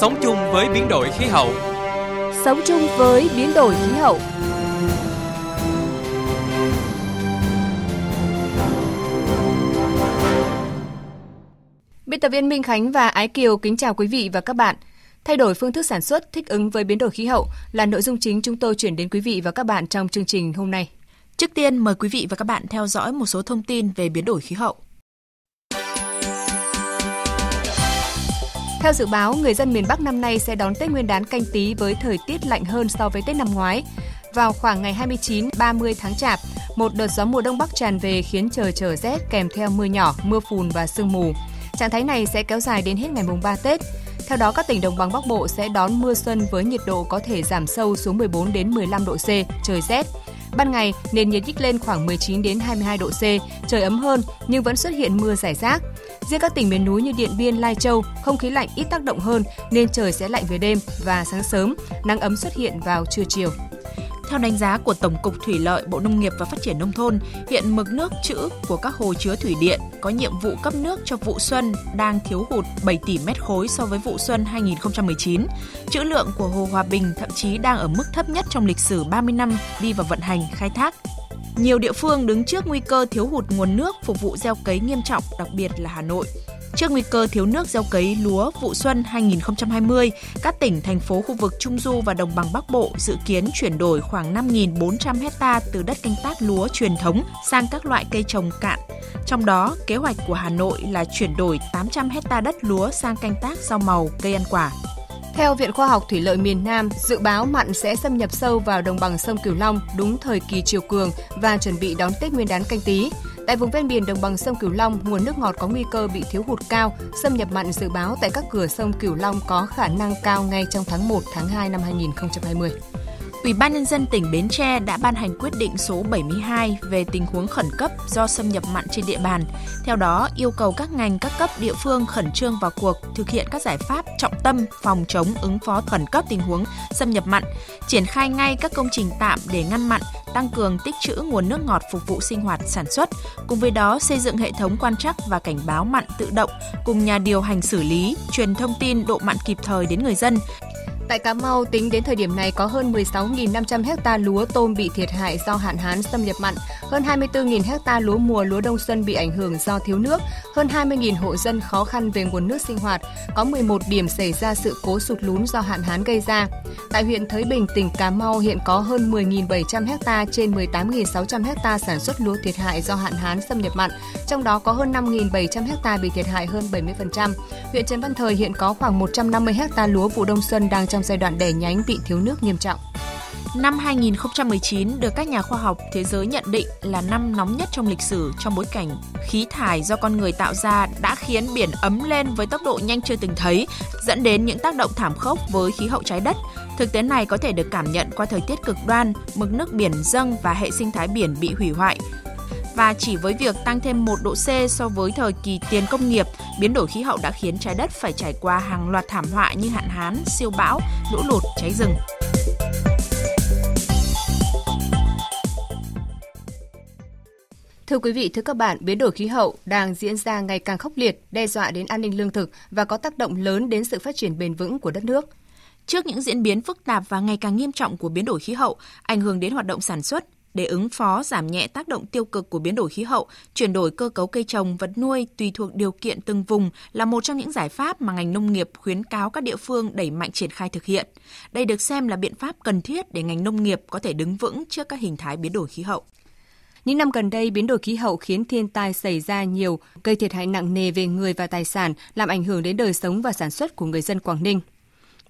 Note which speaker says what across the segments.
Speaker 1: Sống chung với biến đổi khí hậu.
Speaker 2: Sống chung với biến đổi khí hậu. Biên tập viên Minh Khánh và Ái Kiều kính chào quý vị và các bạn. Thay đổi phương thức sản xuất thích ứng với biến đổi khí hậu là nội dung chính chúng tôi chuyển đến quý vị và các bạn trong chương trình hôm nay.
Speaker 3: Trước tiên mời quý vị và các bạn theo dõi một số thông tin về biến đổi khí hậu.
Speaker 2: Theo dự báo, người dân miền Bắc năm nay sẽ đón Tết Nguyên đán canh tí với thời tiết lạnh hơn so với Tết năm ngoái. Vào khoảng ngày 29-30 tháng Chạp, một đợt gió mùa đông bắc tràn về khiến trời trở rét kèm theo mưa nhỏ, mưa phùn và sương mù. Trạng thái này sẽ kéo dài đến hết ngày mùng 3 Tết. Theo đó, các tỉnh đồng bằng Bắc Bộ sẽ đón mưa xuân với nhiệt độ có thể giảm sâu xuống 14 đến 15 độ C, trời rét. Ban ngày, nền nhiệt nhích lên khoảng 19 đến 22 độ C, trời ấm hơn nhưng vẫn xuất hiện mưa rải rác. Riêng các tỉnh miền núi như Điện Biên, Lai Châu, không khí lạnh ít tác động hơn nên trời sẽ lạnh về đêm và sáng sớm, nắng ấm xuất hiện vào trưa chiều.
Speaker 3: Theo đánh giá của Tổng cục Thủy lợi Bộ Nông nghiệp và Phát triển Nông thôn, hiện mực nước trữ của các hồ chứa thủy điện có nhiệm vụ cấp nước cho vụ xuân đang thiếu hụt 7 tỷ mét khối so với vụ xuân 2019. Trữ lượng của Hồ Hòa Bình thậm chí đang ở mức thấp nhất trong lịch sử 30 năm đi vào vận hành, khai thác. Nhiều địa phương đứng trước nguy cơ thiếu hụt nguồn nước phục vụ gieo cấy nghiêm trọng, đặc biệt là Hà Nội. Trước nguy cơ thiếu nước gieo cấy lúa vụ xuân 2020, các tỉnh, thành phố khu vực Trung Du và Đồng bằng Bắc Bộ dự kiến chuyển đổi khoảng 5.400 hecta từ đất canh tác lúa truyền thống sang các loại cây trồng cạn. Trong đó, kế hoạch của Hà Nội là chuyển đổi 800 hecta đất lúa sang canh tác rau màu, cây ăn quả.
Speaker 2: Theo Viện Khoa học Thủy lợi miền Nam, dự báo mặn sẽ xâm nhập sâu vào đồng bằng sông Cửu Long đúng thời kỳ chiều cường và chuẩn bị đón Tết Nguyên đán canh tí. Tại vùng ven biển đồng bằng sông Cửu Long, nguồn nước ngọt có nguy cơ bị thiếu hụt cao, xâm nhập mặn dự báo tại các cửa sông Cửu Long có khả năng cao ngay trong tháng 1, tháng 2 năm 2020.
Speaker 3: Ủy ban nhân dân tỉnh Bến Tre đã ban hành quyết định số 72 về tình huống khẩn cấp do xâm nhập mặn trên địa bàn. Theo đó, yêu cầu các ngành các cấp địa phương khẩn trương vào cuộc thực hiện các giải pháp trọng tâm phòng chống ứng phó khẩn cấp tình huống xâm nhập mặn, triển khai ngay các công trình tạm để ngăn mặn, tăng cường tích trữ nguồn nước ngọt phục vụ sinh hoạt sản xuất, cùng với đó xây dựng hệ thống quan trắc và cảnh báo mặn tự động cùng nhà điều hành xử lý, truyền thông tin độ mặn kịp thời đến người dân,
Speaker 2: Tại Cà Mau, tính đến thời điểm này có hơn 16.500 ha lúa tôm bị thiệt hại do hạn hán xâm nhập mặn, hơn 24.000 ha lúa mùa lúa đông xuân bị ảnh hưởng do thiếu nước, hơn 20.000 hộ dân khó khăn về nguồn nước sinh hoạt, có 11 điểm xảy ra sự cố sụt lún do hạn hán gây ra. Tại huyện Thới Bình, tỉnh Cà Mau hiện có hơn 10.700 ha trên 18.600 ha sản xuất lúa thiệt hại do hạn hán xâm nhập mặn, trong đó có hơn 5.700 ha bị thiệt hại hơn 70%. Huyện Trần Văn Thời hiện có khoảng 150 ha lúa vụ đông xuân đang trong giai đoạn đẻ nhánh bị thiếu nước nghiêm trọng.
Speaker 3: Năm 2019 được các nhà khoa học thế giới nhận định là năm nóng nhất trong lịch sử trong bối cảnh khí thải do con người tạo ra đã khiến biển ấm lên với tốc độ nhanh chưa từng thấy, dẫn đến những tác động thảm khốc với khí hậu trái đất. Thực tế này có thể được cảm nhận qua thời tiết cực đoan, mực nước biển dâng và hệ sinh thái biển bị hủy hoại, và chỉ với việc tăng thêm 1 độ C so với thời kỳ tiền công nghiệp, biến đổi khí hậu đã khiến trái đất phải trải qua hàng loạt thảm họa như hạn hán, siêu bão, lũ lụt, cháy rừng.
Speaker 2: Thưa quý vị, thưa các bạn, biến đổi khí hậu đang diễn ra ngày càng khốc liệt, đe dọa đến an ninh lương thực và có tác động lớn đến sự phát triển bền vững của đất nước.
Speaker 3: Trước những diễn biến phức tạp và ngày càng nghiêm trọng của biến đổi khí hậu, ảnh hưởng đến hoạt động sản xuất, để ứng phó giảm nhẹ tác động tiêu cực của biến đổi khí hậu, chuyển đổi cơ cấu cây trồng, vật nuôi tùy thuộc điều kiện từng vùng là một trong những giải pháp mà ngành nông nghiệp khuyến cáo các địa phương đẩy mạnh triển khai thực hiện. Đây được xem là biện pháp cần thiết để ngành nông nghiệp có thể đứng vững trước các hình thái biến đổi khí hậu.
Speaker 2: Những năm gần đây, biến đổi khí hậu khiến thiên tai xảy ra nhiều, gây thiệt hại nặng nề về người và tài sản, làm ảnh hưởng đến đời sống và sản xuất của người dân Quảng Ninh.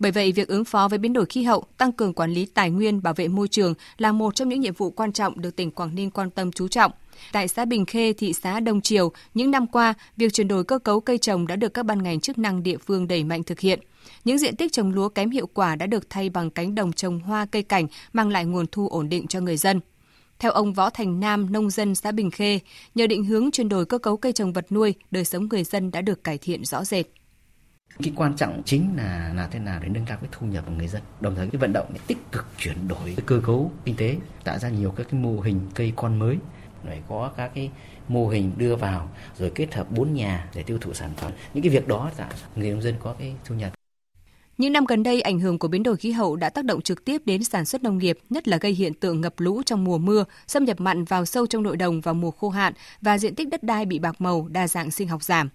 Speaker 2: Bởi vậy, việc ứng phó với biến đổi khí hậu, tăng cường quản lý tài nguyên, bảo vệ môi trường là một trong những nhiệm vụ quan trọng được tỉnh Quảng Ninh quan tâm chú trọng. Tại xã Bình Khê, thị xã Đông Triều, những năm qua, việc chuyển đổi cơ cấu cây trồng đã được các ban ngành chức năng địa phương đẩy mạnh thực hiện. Những diện tích trồng lúa kém hiệu quả đã được thay bằng cánh đồng trồng hoa cây cảnh, mang lại nguồn thu ổn định cho người dân. Theo ông Võ Thành Nam, nông dân xã Bình Khê, nhờ định hướng chuyển đổi cơ cấu cây trồng vật nuôi, đời sống người dân đã được cải thiện rõ rệt.
Speaker 4: Cái quan trọng chính là là thế nào để nâng cao cái thu nhập của người dân. Đồng thời cái vận động để tích cực chuyển đổi cái cơ cấu kinh tế, tạo ra nhiều các cái mô hình cây con mới, rồi có các cái mô hình đưa vào rồi kết hợp bốn nhà để tiêu thụ sản phẩm. Những cái việc đó tạo người nông dân có cái thu nhập
Speaker 2: Những năm gần đây, ảnh hưởng của biến đổi khí hậu đã tác động trực tiếp đến sản xuất nông nghiệp, nhất là gây hiện tượng ngập lũ trong mùa mưa, xâm nhập mặn vào sâu trong nội đồng vào mùa khô hạn và diện tích đất đai bị bạc màu, đa dạng sinh học giảm.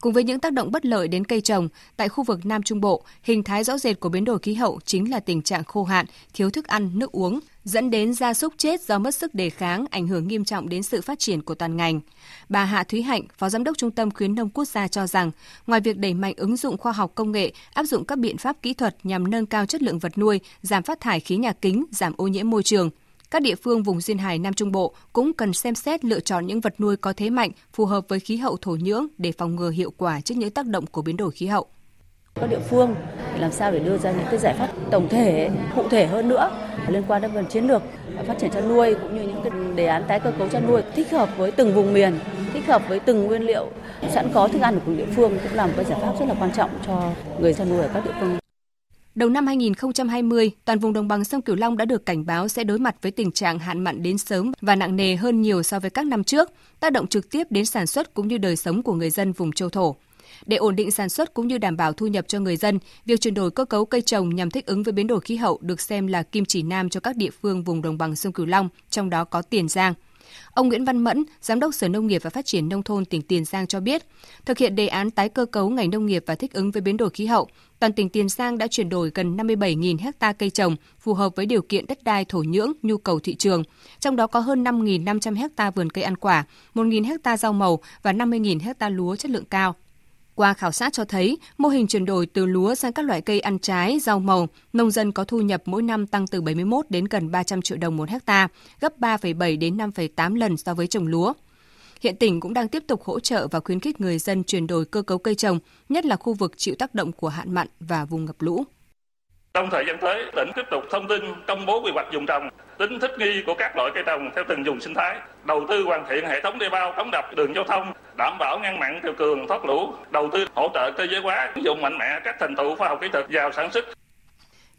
Speaker 2: Cùng với những tác động bất lợi đến cây trồng, tại khu vực Nam Trung Bộ, hình thái rõ rệt của biến đổi khí hậu chính là tình trạng khô hạn, thiếu thức ăn, nước uống, dẫn đến gia súc chết do mất sức đề kháng, ảnh hưởng nghiêm trọng đến sự phát triển của toàn ngành. Bà Hạ Thúy Hạnh, Phó Giám đốc Trung tâm Khuyến nông Quốc gia cho rằng, ngoài việc đẩy mạnh ứng dụng khoa học công nghệ, áp dụng các biện pháp kỹ thuật nhằm nâng cao chất lượng vật nuôi, giảm phát thải khí nhà kính, giảm ô nhiễm môi trường, các địa phương vùng duyên hải Nam Trung Bộ cũng cần xem xét lựa chọn những vật nuôi có thế mạnh phù hợp với khí hậu thổ nhưỡng để phòng ngừa hiệu quả trước những tác động của biến đổi khí hậu.
Speaker 5: Các địa phương làm sao để đưa ra những cái giải pháp tổng thể, cụ thể hơn nữa liên quan đến phần chiến lược phát triển chăn nuôi cũng như những cái đề án tái cơ cấu chăn nuôi thích hợp với từng vùng miền, thích hợp với từng nguyên liệu sẵn có thức ăn của địa phương cũng là một cái giải pháp rất là quan trọng cho người chăn nuôi ở các địa phương.
Speaker 2: Đầu năm 2020, toàn vùng đồng bằng sông Cửu Long đã được cảnh báo sẽ đối mặt với tình trạng hạn mặn đến sớm và nặng nề hơn nhiều so với các năm trước, tác động trực tiếp đến sản xuất cũng như đời sống của người dân vùng châu thổ. Để ổn định sản xuất cũng như đảm bảo thu nhập cho người dân, việc chuyển đổi cơ cấu cây trồng nhằm thích ứng với biến đổi khí hậu được xem là kim chỉ nam cho các địa phương vùng đồng bằng sông Cửu Long, trong đó có Tiền Giang. Ông Nguyễn Văn Mẫn, Giám đốc Sở Nông nghiệp và Phát triển Nông thôn tỉnh Tiền Giang cho biết, thực hiện đề án tái cơ cấu ngành nông nghiệp và thích ứng với biến đổi khí hậu, toàn tỉnh Tiền Giang đã chuyển đổi gần 57.000 ha cây trồng phù hợp với điều kiện đất đai thổ nhưỡng, nhu cầu thị trường. Trong đó có hơn 5.500 ha vườn cây ăn quả, 1.000 ha rau màu và 50.000 ha lúa chất lượng cao. Qua khảo sát cho thấy, mô hình chuyển đổi từ lúa sang các loại cây ăn trái, rau màu, nông dân có thu nhập mỗi năm tăng từ 71 đến gần 300 triệu đồng một hecta, gấp 3,7 đến 5,8 lần so với trồng lúa. Hiện tỉnh cũng đang tiếp tục hỗ trợ và khuyến khích người dân chuyển đổi cơ cấu cây trồng, nhất là khu vực chịu tác động của hạn mặn và vùng ngập lũ.
Speaker 6: Trong thời gian tới, tỉnh tiếp tục thông tin công bố quy hoạch dùng trồng, tính thích nghi của các loại cây trồng theo từng vùng sinh thái, đầu tư hoàn thiện hệ thống đê bao, cống đập, đường giao thông, đảm bảo ngăn mặn triều cường, thoát lũ, đầu tư hỗ trợ cơ giới hóa, ứng dụng mạnh mẽ các thành tựu khoa học kỹ thuật vào sản xuất,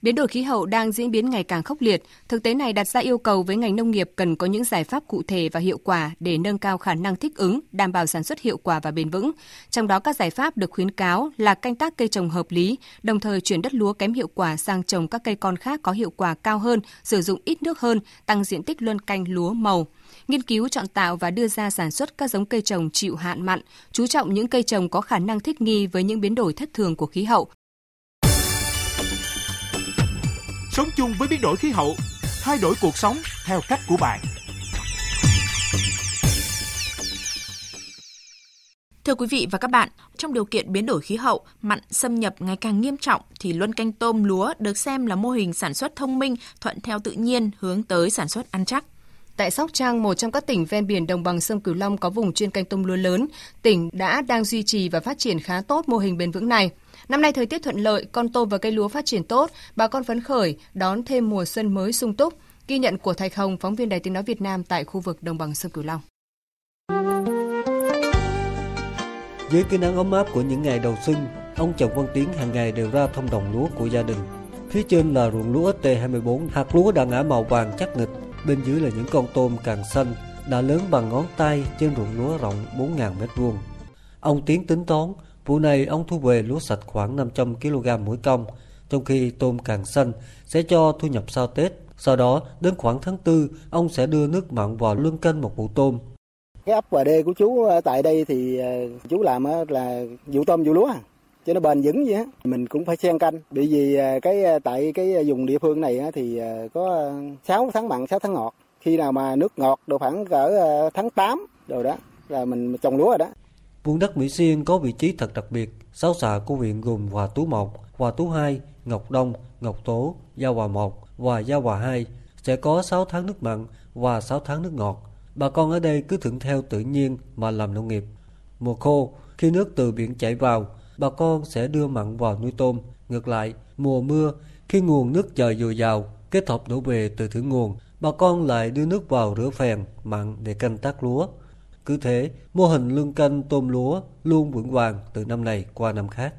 Speaker 2: Biến đổi khí hậu đang diễn biến ngày càng khốc liệt, thực tế này đặt ra yêu cầu với ngành nông nghiệp cần có những giải pháp cụ thể và hiệu quả để nâng cao khả năng thích ứng, đảm bảo sản xuất hiệu quả và bền vững. Trong đó các giải pháp được khuyến cáo là canh tác cây trồng hợp lý, đồng thời chuyển đất lúa kém hiệu quả sang trồng các cây con khác có hiệu quả cao hơn, sử dụng ít nước hơn, tăng diện tích luân canh lúa màu. Nghiên cứu chọn tạo và đưa ra sản xuất các giống cây trồng chịu hạn mặn, chú trọng những cây trồng có khả năng thích nghi với những biến đổi thất thường của khí hậu,
Speaker 7: sống chung với biến đổi khí hậu, thay đổi cuộc sống theo cách của bạn.
Speaker 3: Thưa quý vị và các bạn, trong điều kiện biến đổi khí hậu, mặn xâm nhập ngày càng nghiêm trọng thì luân canh tôm lúa được xem là mô hình sản xuất thông minh, thuận theo tự nhiên hướng tới sản xuất ăn chắc.
Speaker 2: Tại Sóc Trăng, một trong các tỉnh ven biển đồng bằng sông Cửu Long có vùng chuyên canh tôm lúa lớn, tỉnh đã đang duy trì và phát triển khá tốt mô hình bền vững này. Năm nay thời tiết thuận lợi, con tôm và cây lúa phát triển tốt, bà con phấn khởi đón thêm mùa xuân mới sung túc. Ghi nhận của Thạch Hồng, phóng viên Đài Tiếng nói Việt Nam tại khu vực đồng bằng sông Cửu Long.
Speaker 8: Dưới cái nắng ấm áp của những ngày đầu xuân, ông Trần Văn Tiến hàng ngày đều ra thông đồng lúa của gia đình. Phía trên là ruộng lúa T24, hạt lúa đã ngã màu vàng chắc nghịch bên dưới là những con tôm càng xanh, đã lớn bằng ngón tay trên ruộng lúa rộng 4.000 m2 Ông Tiến tính toán Vụ này ông thu về lúa sạch khoảng 500 kg mỗi công, trong khi tôm càng xanh sẽ cho thu nhập sau Tết. Sau đó, đến khoảng tháng 4, ông sẽ đưa nước mặn vào luân canh một vụ tôm.
Speaker 9: Cái ấp và đê của chú tại đây thì ờ, chú làm là vụ tôm vụ lúa à? À, cho nó bền vững vậy á. Mình cũng phải xen canh, bởi vì à, cái à, tại cái à, vùng địa phương này thì có 6 tháng mặn, 6 tháng ngọt. Khi nào mà nước ngọt độ khoảng cỡ tháng 8 rồi đó là mình trồng lúa rồi đó.
Speaker 8: Vùng đất Mỹ Xuyên có vị trí thật đặc biệt. Sáu xã của huyện gồm Hòa Tú 1, Hòa Tú 2, Ngọc Đông, Ngọc Tố, Gia Hòa 1 và Gia Hòa 2 sẽ có 6 tháng nước mặn và 6 tháng nước ngọt. Bà con ở đây cứ thuận theo tự nhiên mà làm nông nghiệp. Mùa khô, khi nước từ biển chảy vào, bà con sẽ đưa mặn vào nuôi tôm. Ngược lại, mùa mưa, khi nguồn nước trời dồi dào, kết hợp đổ về từ thượng nguồn, bà con lại đưa nước vào rửa phèn, mặn để canh tác lúa. Cứ thế, mô hình lương canh tôm lúa luôn vững vàng từ năm này qua năm khác.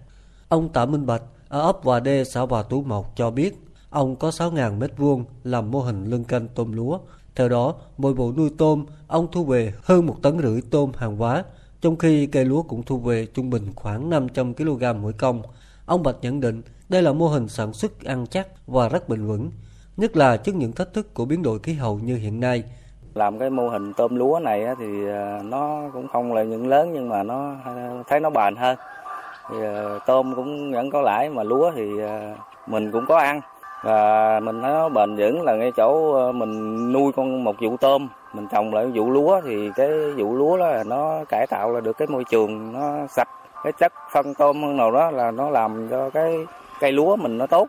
Speaker 8: Ông Tạ Minh Bạch ở ấp Hòa Đê, xã Hòa Tú Mộc cho biết ông có 6.000 m2 làm mô hình lương canh tôm lúa. Theo đó, mỗi vụ nuôi tôm, ông thu về hơn một tấn rưỡi tôm hàng hóa, trong khi cây lúa cũng thu về trung bình khoảng 500 kg mỗi công. Ông Bạch nhận định đây là mô hình sản xuất ăn chắc và rất bền vững, nhất là trước những thách thức của biến đổi khí hậu như hiện nay.
Speaker 10: Làm cái mô hình tôm lúa này thì à, nó cũng không là những lớn nhưng mà nó à, thấy nó bền hơn. Thì à, tôm cũng vẫn có lãi mà lúa thì mình cũng có ăn và mình thấy nó bền vững là ngay chỗ mình nuôi con một vụ tôm mình trồng lại vụ lúa thì cái vụ lúa đó là nó cải tạo là được cái môi trường nó sạch cái chất phân tôm hơn nào đó là nó làm cho cái cây lúa mình nó tốt.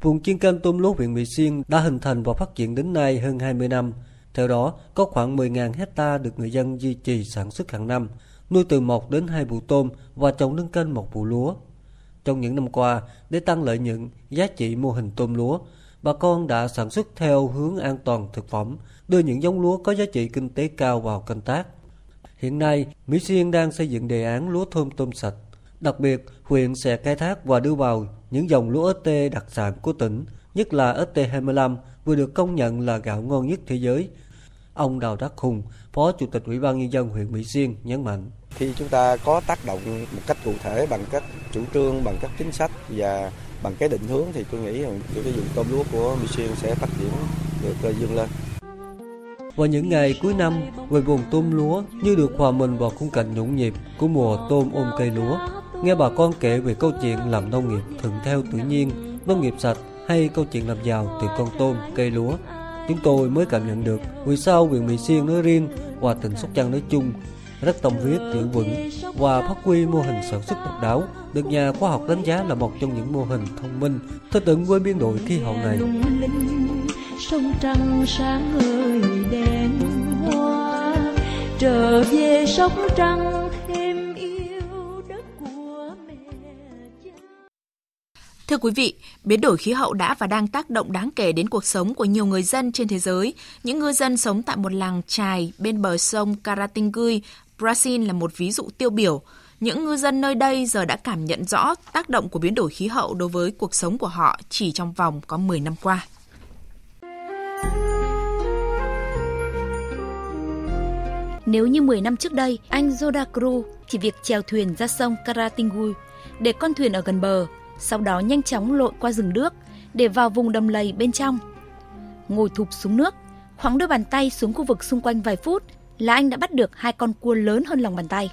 Speaker 8: Vùng chuyên canh tôm lúa huyện Mỹ Xuyên đã hình thành và phát triển đến nay hơn 20 năm. Theo đó, có khoảng 10.000 hecta được người dân duy trì sản xuất hàng năm, nuôi từ 1 đến 2 vụ tôm và trồng nâng canh một vụ lúa. Trong những năm qua, để tăng lợi nhuận, giá trị mô hình tôm lúa, bà con đã sản xuất theo hướng an toàn thực phẩm, đưa những giống lúa có giá trị kinh tế cao vào canh tác. Hiện nay, Mỹ Xuyên đang xây dựng đề án lúa thơm tôm sạch. Đặc biệt, huyện sẽ khai thác và đưa vào những dòng lúa ST đặc sản của tỉnh, nhất là ST25 vừa được công nhận là gạo ngon nhất thế giới. Ông Đào Đắc Hùng, Phó Chủ tịch Ủy ban Nhân dân huyện Mỹ Xuyên nhấn mạnh.
Speaker 11: Khi chúng ta có tác động một cách cụ thể bằng các chủ trương, bằng các chính sách và bằng cái định hướng thì tôi nghĩ rằng cái vùng tôm lúa của Michigan Xuyên sẽ phát triển được ờ, dương lên.
Speaker 8: Vào những ngày cuối năm, về vùng tôm lúa như được hòa mình vào khung cảnh nhộn nhịp của mùa tôm ôm cây lúa. Nghe bà con kể về câu chuyện làm nông nghiệp thuận theo tự nhiên, nông nghiệp sạch hay câu chuyện làm giàu từ con tôm, cây lúa, chúng tôi mới cảm nhận được vì sao huyện Mỹ Xuyên nói riêng và tỉnh Sóc Trăng nói chung rất tâm huyết giữ vững. Và phát huy mô hình sản xuất độc đáo được nhà khoa học đánh giá là một trong những mô hình thông minh thích ứng với biến đổi khí hậu này. Sông trăng sáng ngời đèn hoa trở về sóc trăng thêm
Speaker 3: yêu đất của mẹ Thưa quý vị, biến đổi khí hậu đã và đang tác động đáng kể đến cuộc sống của nhiều người dân trên thế giới. Những ngư dân sống tại một làng trài bên bờ sông Caratingui, Brazil là một ví dụ tiêu biểu. Những ngư dân nơi đây giờ đã cảm nhận rõ tác động của biến đổi khí hậu đối với cuộc sống của họ chỉ trong vòng có 10 năm qua.
Speaker 12: Nếu như 10 năm trước đây, anh Zoda Cruz chỉ việc chèo thuyền ra sông Caratingui để con thuyền ở gần bờ, sau đó nhanh chóng lội qua rừng nước để vào vùng đầm lầy bên trong. Ngồi thụp xuống nước, khoáng đôi bàn tay xuống khu vực xung quanh vài phút là anh đã bắt được hai con cua lớn hơn lòng bàn tay.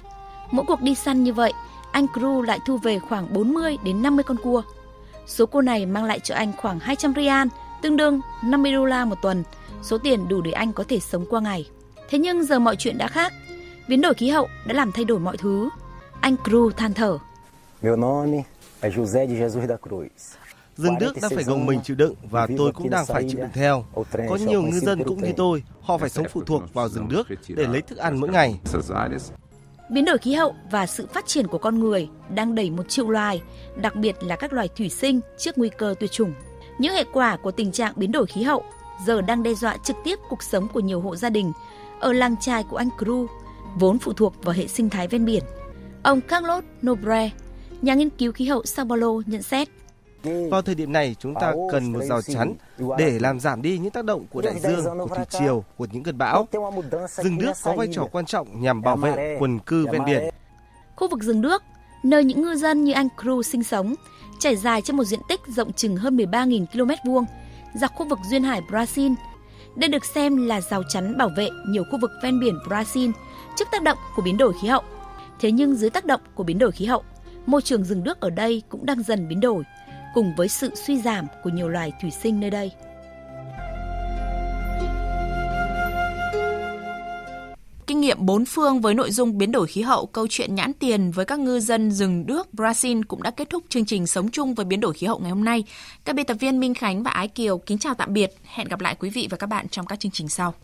Speaker 12: Mỗi cuộc đi săn như vậy, anh Cruz lại thu về khoảng 40 đến 50 con cua. Số cua này mang lại cho anh khoảng 200 rial, tương đương 50 đô la một tuần, số tiền đủ để anh có thể sống qua ngày. Thế nhưng giờ mọi chuyện đã khác. Biến đổi khí hậu đã làm thay đổi mọi thứ. Anh Cru than thở.
Speaker 13: Meu nome é José de Jesus da Cruz.
Speaker 14: Rừng nước đã phải gồng mình chịu đựng và tôi cũng đang phải chịu đựng theo. Có nhiều ngư dân cũng như tôi, họ phải sống phụ thuộc vào rừng nước để lấy thức ăn mỗi ngày.
Speaker 12: Biến đổi khí hậu và sự phát triển của con người đang đẩy một triệu loài, đặc biệt là các loài thủy sinh trước nguy cơ tuyệt chủng. Những hệ quả của tình trạng biến đổi khí hậu giờ đang đe dọa trực tiếp cuộc sống của nhiều hộ gia đình ở làng trài của anh Cru, vốn phụ thuộc vào hệ sinh thái ven biển. Ông Carlos Nobre, nhà nghiên cứu khí hậu Sao Paulo nhận xét.
Speaker 14: Vào thời điểm này, chúng ta cần một rào chắn để làm giảm đi những tác động của đại dương, của thủy triều, của những cơn bão. Rừng nước có vai trò quan trọng nhằm bảo vệ quần cư ven biển.
Speaker 12: Khu vực rừng nước, nơi những ngư dân như anh Cru sinh sống, trải dài trên một diện tích rộng chừng hơn 13.000 km vuông, dọc khu vực duyên hải Brazil – đây được xem là rào chắn bảo vệ nhiều khu vực ven biển Brazil trước tác động của biến đổi khí hậu. Thế nhưng dưới tác động của biến đổi khí hậu, môi trường rừng nước ở đây cũng đang dần biến đổi, cùng với sự suy giảm của nhiều loài thủy sinh nơi đây.
Speaker 3: kinh nghiệm bốn phương với nội dung biến đổi khí hậu, câu chuyện nhãn tiền với các ngư dân rừng nước Brazil cũng đã kết thúc chương trình Sống chung với biến đổi khí hậu ngày hôm nay. Các biên tập viên Minh Khánh và Ái Kiều kính chào tạm biệt. Hẹn gặp lại quý vị và các bạn trong các chương trình sau.